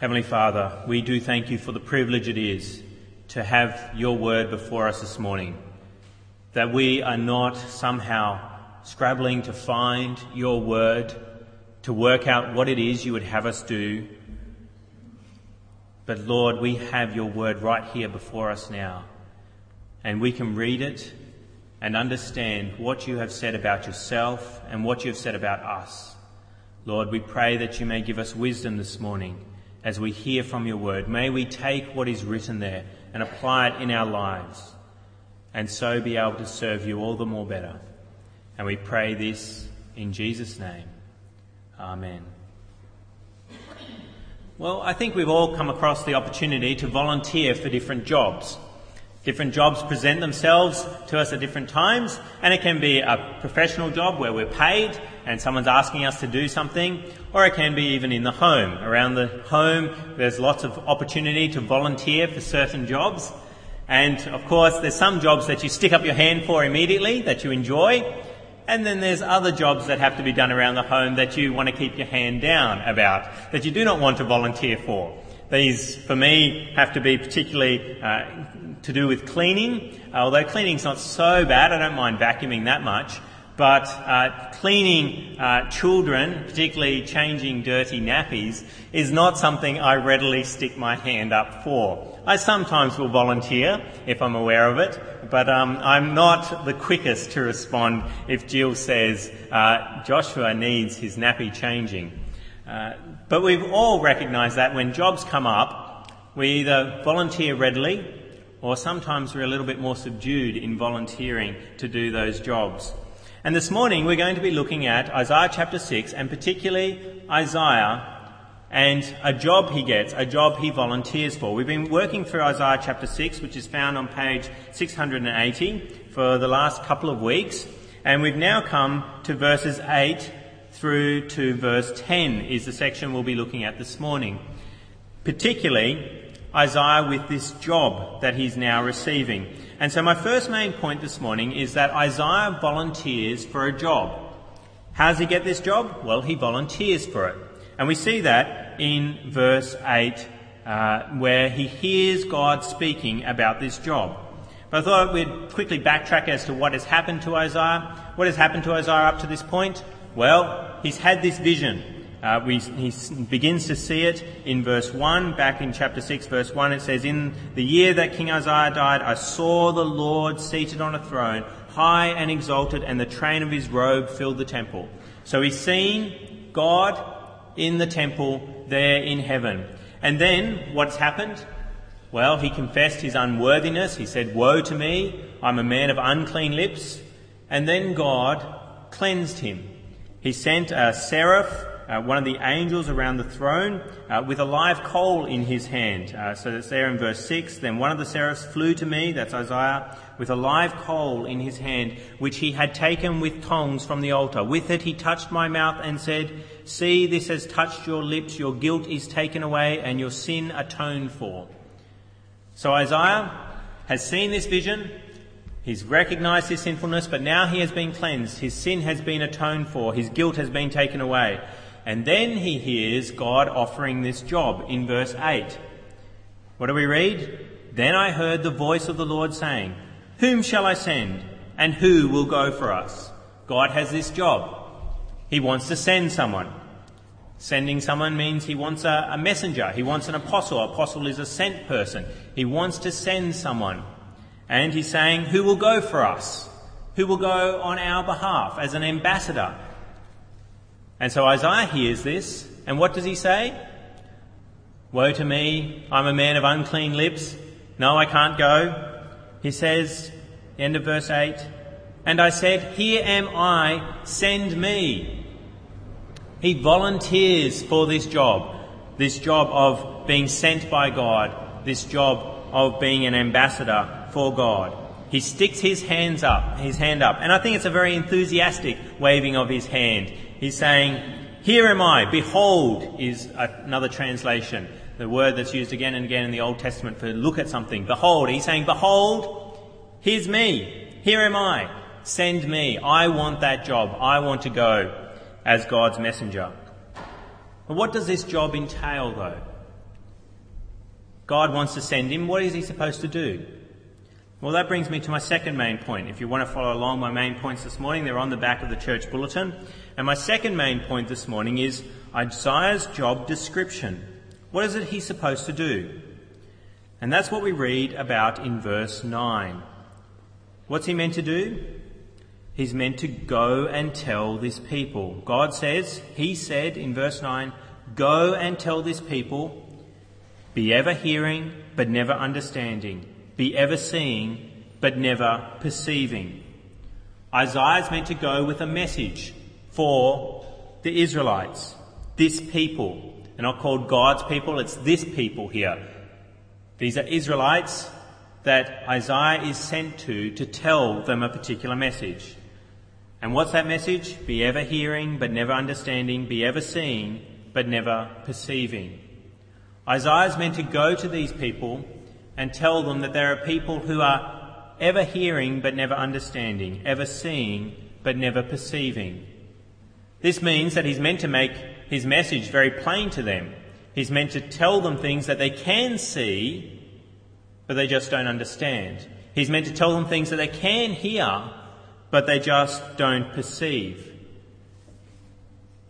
Heavenly Father, we do thank you for the privilege it is to have your word before us this morning. That we are not somehow scrabbling to find your word, to work out what it is you would have us do. But Lord, we have your word right here before us now. And we can read it and understand what you have said about yourself and what you have said about us. Lord, we pray that you may give us wisdom this morning as we hear from your word. May we take what is written there and apply it in our lives and so be able to serve you all the more better. And we pray this in Jesus' name. Amen. Well, I think we've all come across the opportunity to volunteer for different jobs. Different jobs present themselves to us at different times, and it can be a professional job where we're paid and someone's asking us to do something, or it can be even in the home. Around the home, there's lots of opportunity to volunteer for certain jobs. And of course, there's some jobs that you stick up your hand for immediately that you enjoy, and then there's other jobs that have to be done around the home that you want to keep your hand down about, that you do not want to volunteer for. These, for me, have to be particularly uh, to do with cleaning. Uh, although cleaning's not so bad, I don't mind vacuuming that much. But uh, cleaning uh, children, particularly changing dirty nappies, is not something I readily stick my hand up for. I sometimes will volunteer if I'm aware of it, but um, I'm not the quickest to respond if Jill says uh, Joshua needs his nappy changing. Uh, but we've all recognised that when jobs come up, we either volunteer readily or sometimes we're a little bit more subdued in volunteering to do those jobs. And this morning we're going to be looking at Isaiah chapter 6 and particularly Isaiah and a job he gets, a job he volunteers for. We've been working through Isaiah chapter 6, which is found on page 680 for the last couple of weeks. And we've now come to verses 8 through to verse 10 is the section we'll be looking at this morning. Particularly Isaiah with this job that he's now receiving. And so my first main point this morning is that Isaiah volunteers for a job. How does he get this job? Well, he volunteers for it. And we see that in verse 8, uh, where he hears God speaking about this job. But I thought we'd quickly backtrack as to what has happened to Isaiah. What has happened to Isaiah up to this point? Well, he's had this vision. Uh, we, he begins to see it in verse 1, back in chapter 6, verse 1. It says, In the year that King Uzziah died, I saw the Lord seated on a throne, high and exalted, and the train of his robe filled the temple. So he's seen God in the temple there in heaven. And then what's happened? Well, he confessed his unworthiness. He said, Woe to me, I'm a man of unclean lips. And then God cleansed him. He sent a seraph uh, one of the angels around the throne uh, with a live coal in his hand. Uh, so that's there in verse 6. Then one of the seraphs flew to me, that's Isaiah, with a live coal in his hand, which he had taken with tongs from the altar. With it he touched my mouth and said, See, this has touched your lips, your guilt is taken away, and your sin atoned for. So Isaiah has seen this vision, He's recognized his sinfulness, but now he has been cleansed. His sin has been atoned for. His guilt has been taken away. And then he hears God offering this job in verse 8. What do we read? Then I heard the voice of the Lord saying, Whom shall I send? And who will go for us? God has this job. He wants to send someone. Sending someone means he wants a, a messenger. He wants an apostle. Apostle is a sent person. He wants to send someone. And he's saying, Who will go for us? Who will go on our behalf as an ambassador? And so Isaiah hears this, and what does he say? Woe to me, I'm a man of unclean lips. No, I can't go. He says, end of verse 8, and I said, Here am I, send me. He volunteers for this job, this job of being sent by God, this job of being an ambassador for God. He sticks his hands up, his hand up, and I think it's a very enthusiastic waving of his hand. He's saying, Here am I, behold, is another translation. The word that's used again and again in the Old Testament for look at something. Behold. He's saying, Behold, here's me. Here am I. Send me. I want that job. I want to go as God's messenger. But what does this job entail though? God wants to send him. What is he supposed to do? Well, that brings me to my second main point. If you want to follow along my main points this morning, they're on the back of the church bulletin. And my second main point this morning is Isaiah's job description. What is it he's supposed to do? And that's what we read about in verse 9. What's he meant to do? He's meant to go and tell this people. God says, He said in verse 9, Go and tell this people, be ever hearing, but never understanding be ever seeing, but never perceiving. Isaiah is meant to go with a message for the Israelites, this people. And not called God's people, it's this people here. These are Israelites that Isaiah is sent to to tell them a particular message. And what's that message? Be ever hearing, but never understanding. Be ever seeing, but never perceiving. Isaiah is meant to go to these people and tell them that there are people who are ever hearing but never understanding, ever seeing but never perceiving. This means that he's meant to make his message very plain to them. He's meant to tell them things that they can see, but they just don't understand. He's meant to tell them things that they can hear, but they just don't perceive.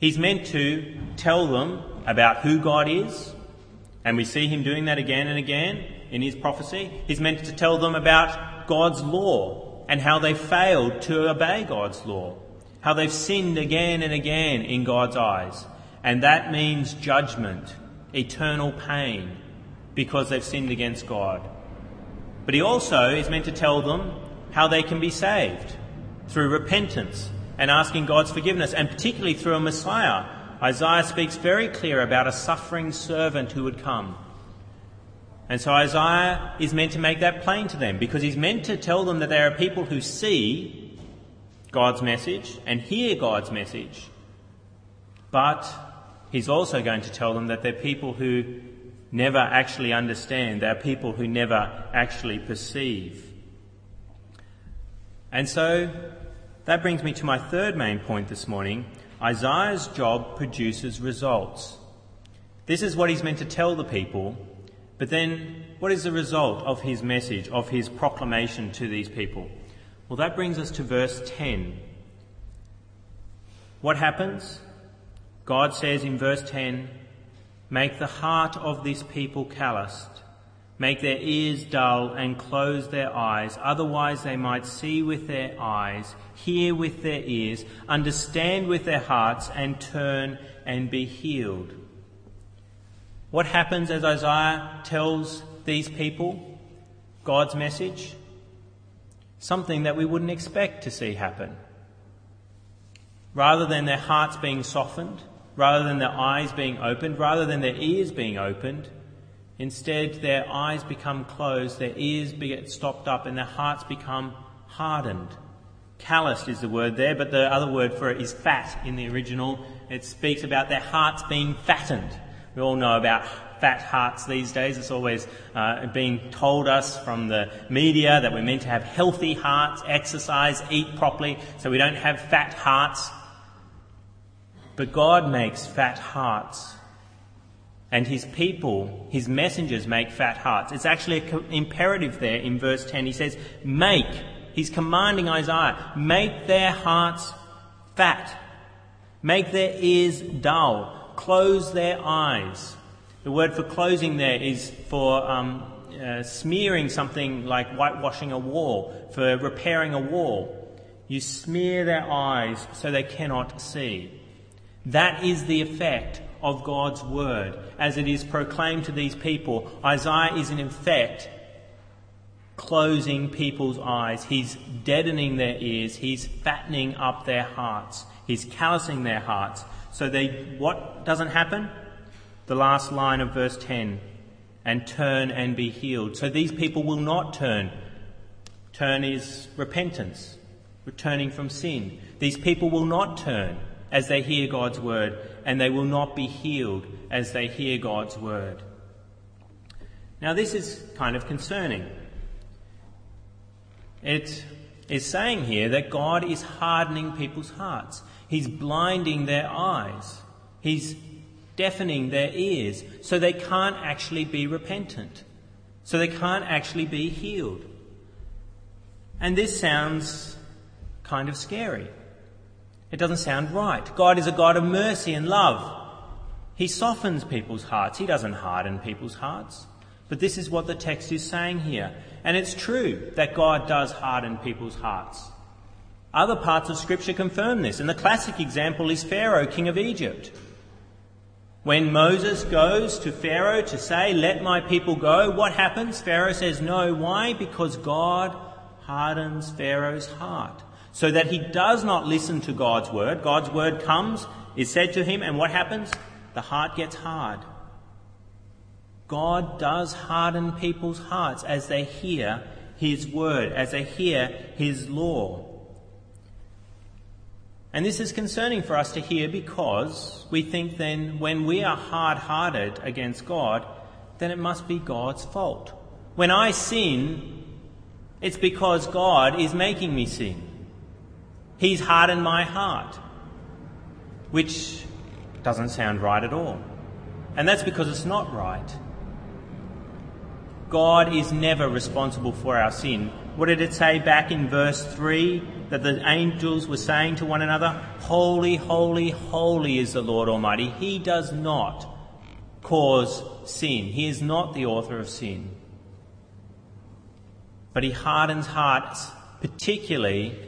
He's meant to tell them about who God is, and we see him doing that again and again in his prophecy. He's meant to tell them about God's law and how they failed to obey God's law, how they've sinned again and again in God's eyes. And that means judgment, eternal pain, because they've sinned against God. But he also is meant to tell them how they can be saved through repentance and asking God's forgiveness, and particularly through a Messiah. Isaiah speaks very clear about a suffering servant who would come and so Isaiah is meant to make that plain to them because he's meant to tell them that there are people who see God's message and hear God's message. But he's also going to tell them that they're people who never actually understand. They're people who never actually perceive. And so that brings me to my third main point this morning. Isaiah's job produces results. This is what he's meant to tell the people but then, what is the result of his message, of his proclamation to these people? Well, that brings us to verse 10. What happens? God says in verse 10, Make the heart of this people calloused, make their ears dull, and close their eyes, otherwise they might see with their eyes, hear with their ears, understand with their hearts, and turn and be healed. What happens as Isaiah tells these people God's message? Something that we wouldn't expect to see happen. Rather than their hearts being softened, rather than their eyes being opened, rather than their ears being opened, instead their eyes become closed, their ears get stopped up, and their hearts become hardened. Calloused is the word there, but the other word for it is fat in the original. It speaks about their hearts being fattened. We all know about fat hearts these days. It's always uh, being told us from the media that we're meant to have healthy hearts, exercise, eat properly, so we don't have fat hearts. But God makes fat hearts. And his people, his messengers make fat hearts. It's actually an imperative there in verse 10. He says, make. He's commanding Isaiah, make their hearts fat. Make their ears dull close their eyes. The word for closing there is for um, uh, smearing something like whitewashing a wall, for repairing a wall. You smear their eyes so they cannot see. That is the effect of God's word as it is proclaimed to these people. Isaiah is in effect closing people's eyes. He's deadening their ears. He's fattening up their hearts. He's callousing their hearts so they, what doesn't happen? The last line of verse 10 and turn and be healed. So these people will not turn. Turn is repentance, returning from sin. These people will not turn as they hear God's word, and they will not be healed as they hear God's word. Now, this is kind of concerning. It is saying here that God is hardening people's hearts. He's blinding their eyes. He's deafening their ears so they can't actually be repentant. So they can't actually be healed. And this sounds kind of scary. It doesn't sound right. God is a God of mercy and love. He softens people's hearts. He doesn't harden people's hearts. But this is what the text is saying here. And it's true that God does harden people's hearts. Other parts of Scripture confirm this, and the classic example is Pharaoh, king of Egypt. When Moses goes to Pharaoh to say, Let my people go, what happens? Pharaoh says no. Why? Because God hardens Pharaoh's heart so that he does not listen to God's word. God's word comes, is said to him, and what happens? The heart gets hard. God does harden people's hearts as they hear his word, as they hear his law. And this is concerning for us to hear because we think then when we are hard hearted against God, then it must be God's fault. When I sin, it's because God is making me sin. He's hardened my heart, which doesn't sound right at all. And that's because it's not right. God is never responsible for our sin. What did it say back in verse 3? That the angels were saying to one another, Holy, holy, holy is the Lord Almighty. He does not cause sin. He is not the author of sin. But he hardens hearts, particularly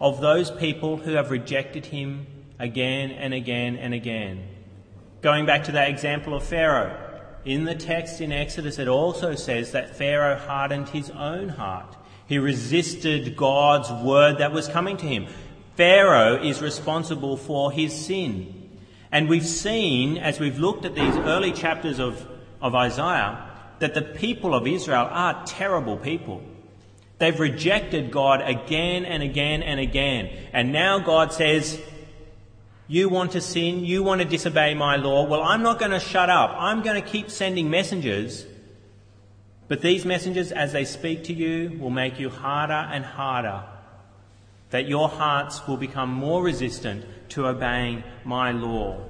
of those people who have rejected him again and again and again. Going back to that example of Pharaoh, in the text in Exodus, it also says that Pharaoh hardened his own heart. He resisted God's word that was coming to him. Pharaoh is responsible for his sin. And we've seen, as we've looked at these early chapters of, of Isaiah, that the people of Israel are terrible people. They've rejected God again and again and again. And now God says, you want to sin, you want to disobey my law. Well, I'm not going to shut up. I'm going to keep sending messengers. But these messengers, as they speak to you, will make you harder and harder. That your hearts will become more resistant to obeying my law.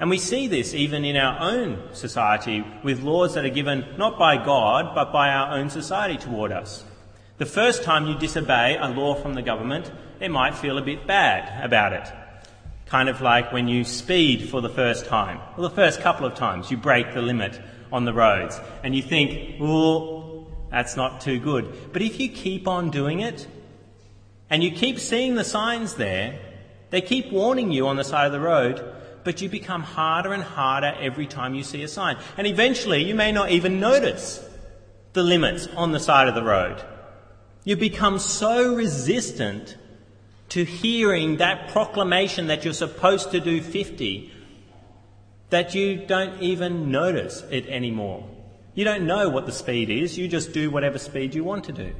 And we see this even in our own society with laws that are given not by God, but by our own society toward us. The first time you disobey a law from the government, it might feel a bit bad about it. Kind of like when you speed for the first time, or the first couple of times you break the limit on the roads, and you think, oh, that's not too good. But if you keep on doing it, and you keep seeing the signs there, they keep warning you on the side of the road, but you become harder and harder every time you see a sign. And eventually you may not even notice the limits on the side of the road. You become so resistant to hearing that proclamation that you're supposed to do 50 that you don't even notice it anymore. You don't know what the speed is, you just do whatever speed you want to do.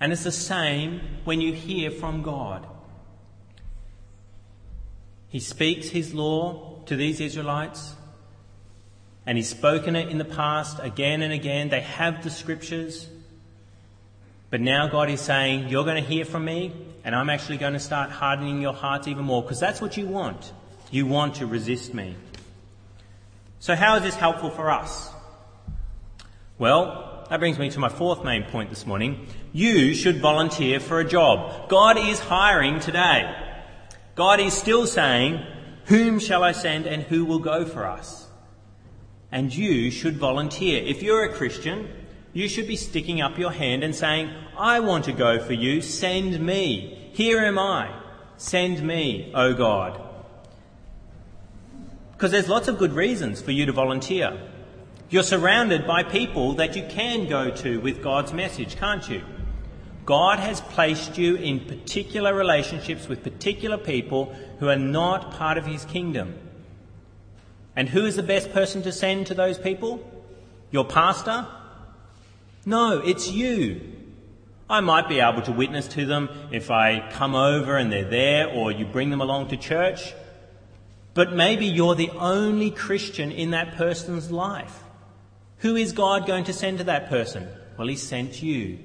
And it's the same when you hear from God. He speaks his law to these Israelites, and he's spoken it in the past again and again. They have the scriptures. But now God is saying, You're going to hear from me, and I'm actually going to start hardening your hearts even more, because that's what you want. You want to resist me. So, how is this helpful for us? Well, that brings me to my fourth main point this morning. You should volunteer for a job. God is hiring today. God is still saying, Whom shall I send and who will go for us? And you should volunteer. If you're a Christian, you should be sticking up your hand and saying, I want to go for you, send me. Here am I. Send me, O God. Because there's lots of good reasons for you to volunteer. You're surrounded by people that you can go to with God's message, can't you? God has placed you in particular relationships with particular people who are not part of his kingdom. And who is the best person to send to those people? Your pastor? No, it's you. I might be able to witness to them if I come over and they're there or you bring them along to church. But maybe you're the only Christian in that person's life. Who is God going to send to that person? Well, He sent you.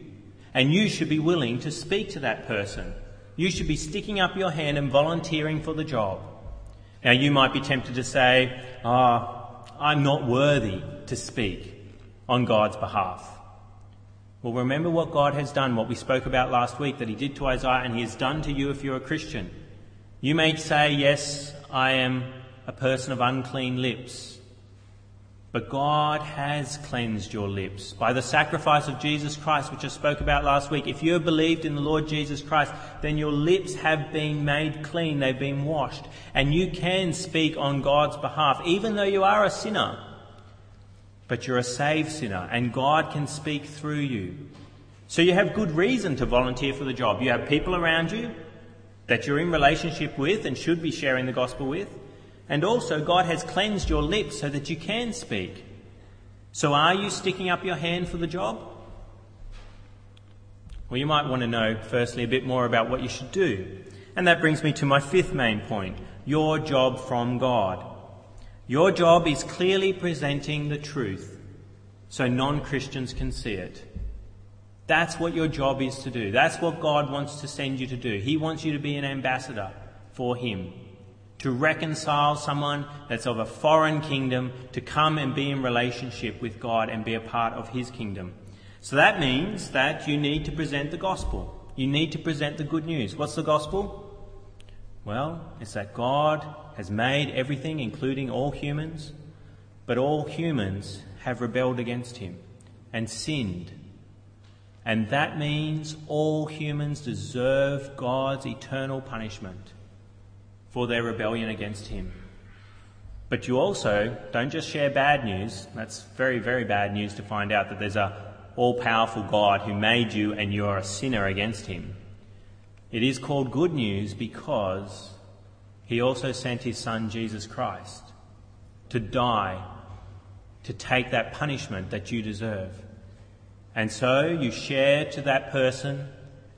And you should be willing to speak to that person. You should be sticking up your hand and volunteering for the job. Now, you might be tempted to say, Ah, oh, I'm not worthy to speak. on God's behalf. Well, remember what God has done, what we spoke about last week that He did to Isaiah and He has done to you if you're a Christian. You may say, Yes, I am a person of unclean lips. But God has cleansed your lips by the sacrifice of Jesus Christ, which I spoke about last week. If you have believed in the Lord Jesus Christ, then your lips have been made clean, they've been washed, and you can speak on God's behalf, even though you are a sinner. But you're a saved sinner, and God can speak through you. So you have good reason to volunteer for the job. You have people around you that you're in relationship with and should be sharing the gospel with. And also, God has cleansed your lips so that you can speak. So, are you sticking up your hand for the job? Well, you might want to know, firstly, a bit more about what you should do. And that brings me to my fifth main point your job from God. Your job is clearly presenting the truth so non Christians can see it. That's what your job is to do. That's what God wants to send you to do. He wants you to be an ambassador for Him to reconcile someone that's of a foreign kingdom to come and be in relationship with God and be a part of his kingdom. So that means that you need to present the gospel. You need to present the good news. What's the gospel? Well, it's that God has made everything, including all humans, but all humans have rebelled against him and sinned. And that means all humans deserve God's eternal punishment for their rebellion against him. But you also don't just share bad news. That's very, very bad news to find out that there's a all powerful God who made you and you're a sinner against him. It is called good news because he also sent his son Jesus Christ to die, to take that punishment that you deserve. And so you share to that person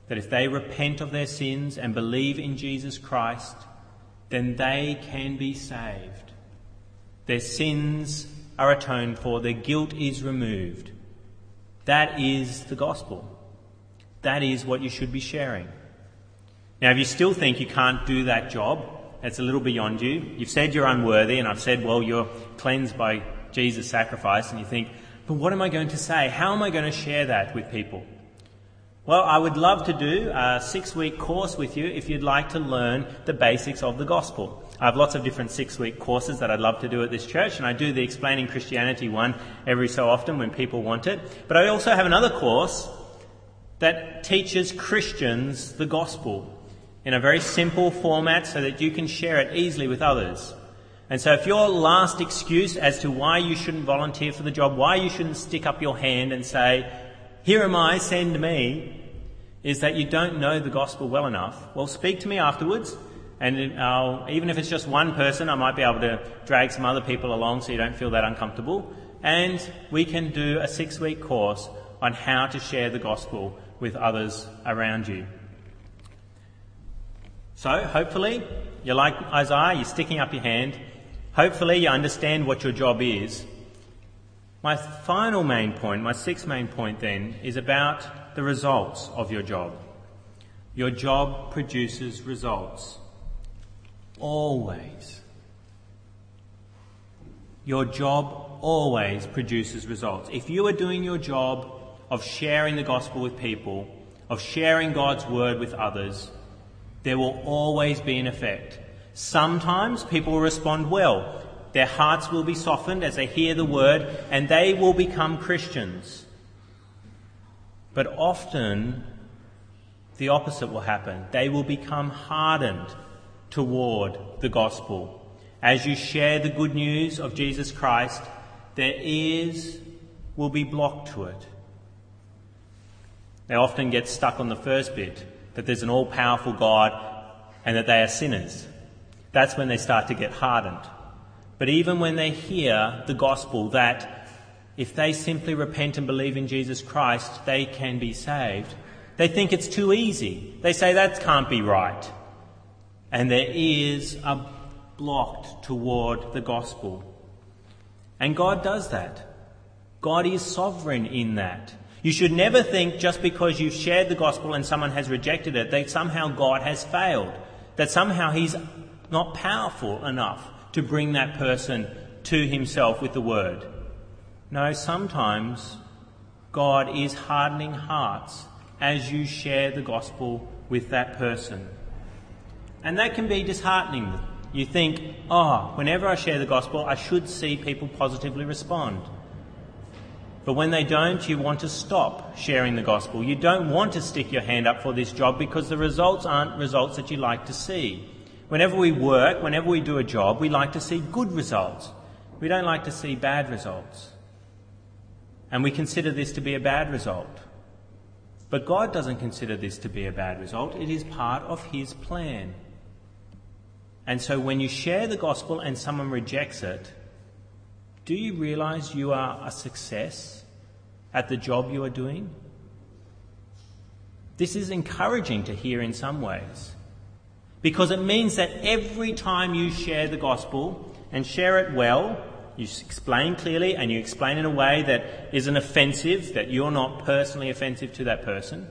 that if they repent of their sins and believe in Jesus Christ, then they can be saved. Their sins are atoned for, their guilt is removed. That is the gospel. That is what you should be sharing. Now, if you still think you can't do that job, it's a little beyond you. You've said you're unworthy, and I've said, well, you're cleansed by Jesus' sacrifice, and you think, but what am I going to say? How am I going to share that with people? Well, I would love to do a six week course with you if you'd like to learn the basics of the gospel. I have lots of different six week courses that I'd love to do at this church, and I do the Explaining Christianity one every so often when people want it. But I also have another course that teaches Christians the gospel in a very simple format so that you can share it easily with others. And so, if your last excuse as to why you shouldn't volunteer for the job, why you shouldn't stick up your hand and say, here am I, send me, is that you don't know the gospel well enough, well, speak to me afterwards. And I'll, even if it's just one person, I might be able to drag some other people along so you don't feel that uncomfortable. And we can do a six week course on how to share the gospel with others around you. So, hopefully, you're like Isaiah, you're sticking up your hand. Hopefully, you understand what your job is my final main point, my sixth main point then, is about the results of your job. Your job produces results. Always. Your job always produces results. If you are doing your job of sharing the gospel with people, of sharing God's word with others, there will always be an effect. Sometimes people will respond well. Their hearts will be softened as they hear the word, and they will become Christians. But often, the opposite will happen. They will become hardened toward the gospel. As you share the good news of Jesus Christ, their ears will be blocked to it. They often get stuck on the first bit that there's an all powerful God and that they are sinners. That's when they start to get hardened. But even when they hear the gospel that if they simply repent and believe in Jesus Christ, they can be saved, they think it's too easy. They say that can't be right. And their ears are blocked toward the gospel. And God does that. God is sovereign in that. You should never think just because you've shared the gospel and someone has rejected it that somehow God has failed, that somehow He's not powerful enough to bring that person to himself with the word. No, sometimes God is hardening hearts as you share the gospel with that person. And that can be disheartening. You think, oh, whenever I share the gospel, I should see people positively respond. But when they don't, you want to stop sharing the gospel. You don't want to stick your hand up for this job because the results aren't results that you like to see. Whenever we work, whenever we do a job, we like to see good results. We don't like to see bad results. And we consider this to be a bad result. But God doesn't consider this to be a bad result. It is part of His plan. And so when you share the gospel and someone rejects it, do you realize you are a success at the job you are doing? This is encouraging to hear in some ways because it means that every time you share the gospel and share it well, you explain clearly and you explain in a way that isn't offensive, that you're not personally offensive to that person,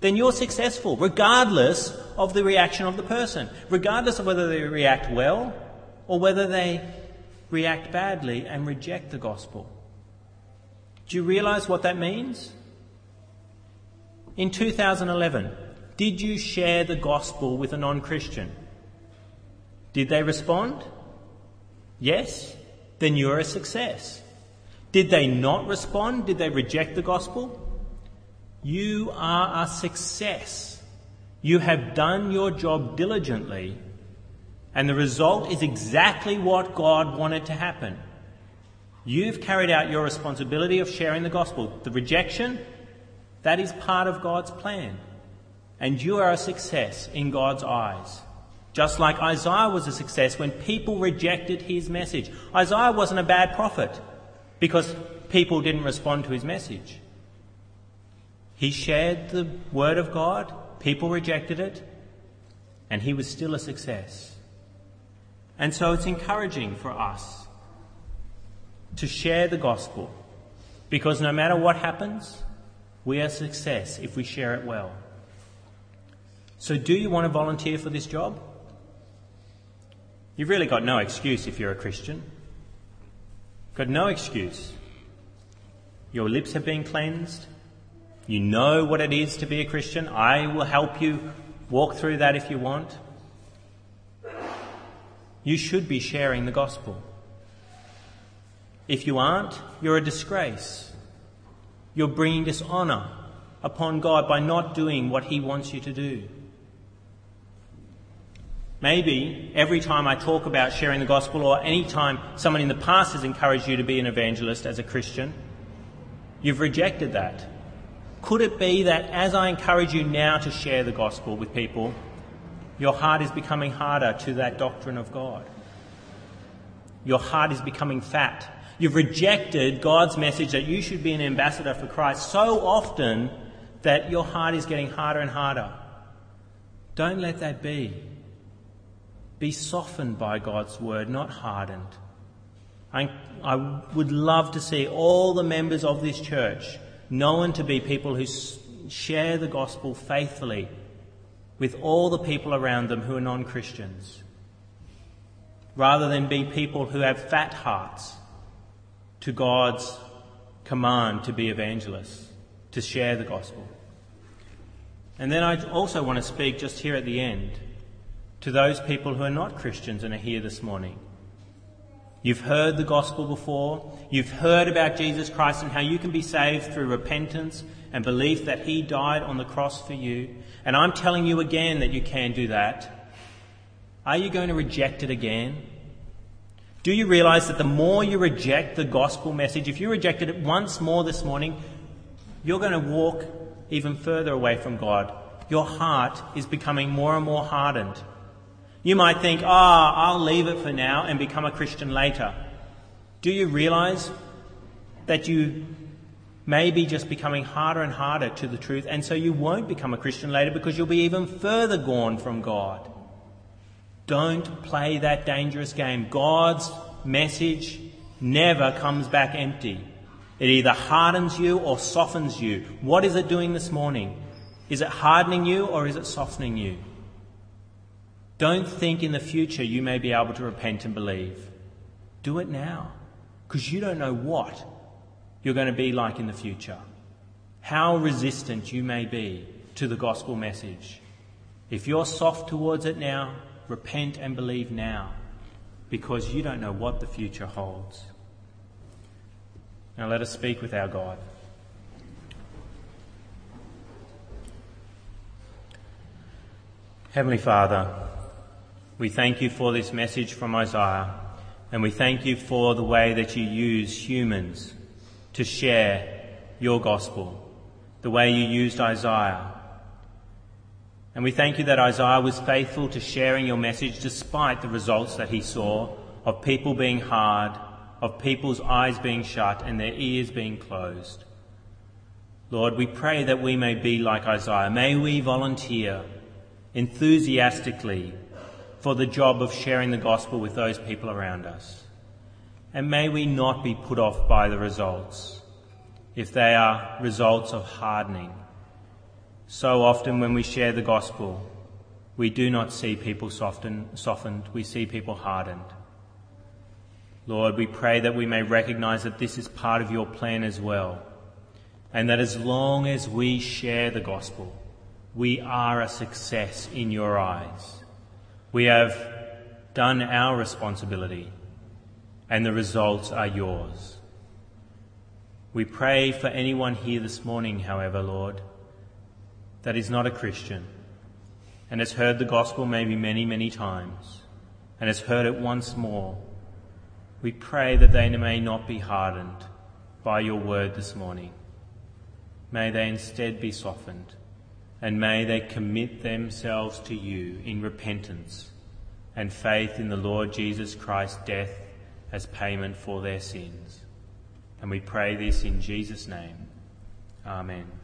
then you're successful, regardless of the reaction of the person, regardless of whether they react well or whether they react badly and reject the gospel. Do you realize what that means? In 2011, did you share the gospel with a non Christian? Did they respond? Yes? Then you're a success. Did they not respond? Did they reject the gospel? You are a success. You have done your job diligently, and the result is exactly what God wanted to happen. You've carried out your responsibility of sharing the gospel. The rejection, that is part of God's plan. And you are a success in God's eyes. Just like Isaiah was a success when people rejected his message. Isaiah wasn't a bad prophet because people didn't respond to his message. He shared the word of God, people rejected it, and he was still a success. And so it's encouraging for us to share the gospel because no matter what happens, we are success if we share it well. So, do you want to volunteer for this job? You've really got no excuse if you're a Christian. Got no excuse. Your lips have been cleansed. You know what it is to be a Christian. I will help you walk through that if you want. You should be sharing the gospel. If you aren't, you're a disgrace. You're bringing dishonour upon God by not doing what He wants you to do. Maybe every time I talk about sharing the gospel, or any time someone in the past has encouraged you to be an evangelist as a Christian, you've rejected that. Could it be that as I encourage you now to share the gospel with people, your heart is becoming harder to that doctrine of God? Your heart is becoming fat. You've rejected God's message that you should be an ambassador for Christ so often that your heart is getting harder and harder. Don't let that be. Be softened by God's word, not hardened. I, I would love to see all the members of this church known to be people who share the gospel faithfully with all the people around them who are non Christians, rather than be people who have fat hearts to God's command to be evangelists, to share the gospel. And then I also want to speak just here at the end to those people who are not Christians and are here this morning. You've heard the gospel before. You've heard about Jesus Christ and how you can be saved through repentance and belief that He died on the cross for you. And I'm telling you again that you can do that. Are you going to reject it again? Do you realize that the more you reject the gospel message, if you rejected it once more this morning, you're going to walk even further away from God. Your heart is becoming more and more hardened. You might think, ah, oh, I'll leave it for now and become a Christian later. Do you realize that you may be just becoming harder and harder to the truth, and so you won't become a Christian later because you'll be even further gone from God? Don't play that dangerous game. God's message never comes back empty. It either hardens you or softens you. What is it doing this morning? Is it hardening you or is it softening you? Don't think in the future you may be able to repent and believe. Do it now, because you don't know what you're going to be like in the future. How resistant you may be to the gospel message. If you're soft towards it now, repent and believe now because you don't know what the future holds. Now let us speak with our God. Heavenly Father, we thank you for this message from Isaiah, and we thank you for the way that you use humans to share your gospel, the way you used Isaiah. And we thank you that Isaiah was faithful to sharing your message despite the results that he saw of people being hard, of people's eyes being shut and their ears being closed. Lord, we pray that we may be like Isaiah. May we volunteer enthusiastically for the job of sharing the gospel with those people around us. And may we not be put off by the results if they are results of hardening. So often when we share the gospel, we do not see people soften, softened, we see people hardened. Lord, we pray that we may recognize that this is part of your plan as well, and that as long as we share the gospel, we are a success in your eyes. We have done our responsibility, and the results are yours. We pray for anyone here this morning, however, Lord, that is not a Christian and has heard the gospel maybe many, many times and has heard it once more. We pray that they may not be hardened by your word this morning. May they instead be softened and may they commit themselves to you in repentance and faith in the Lord Jesus Christ's death as payment for their sins. And we pray this in Jesus' name. Amen.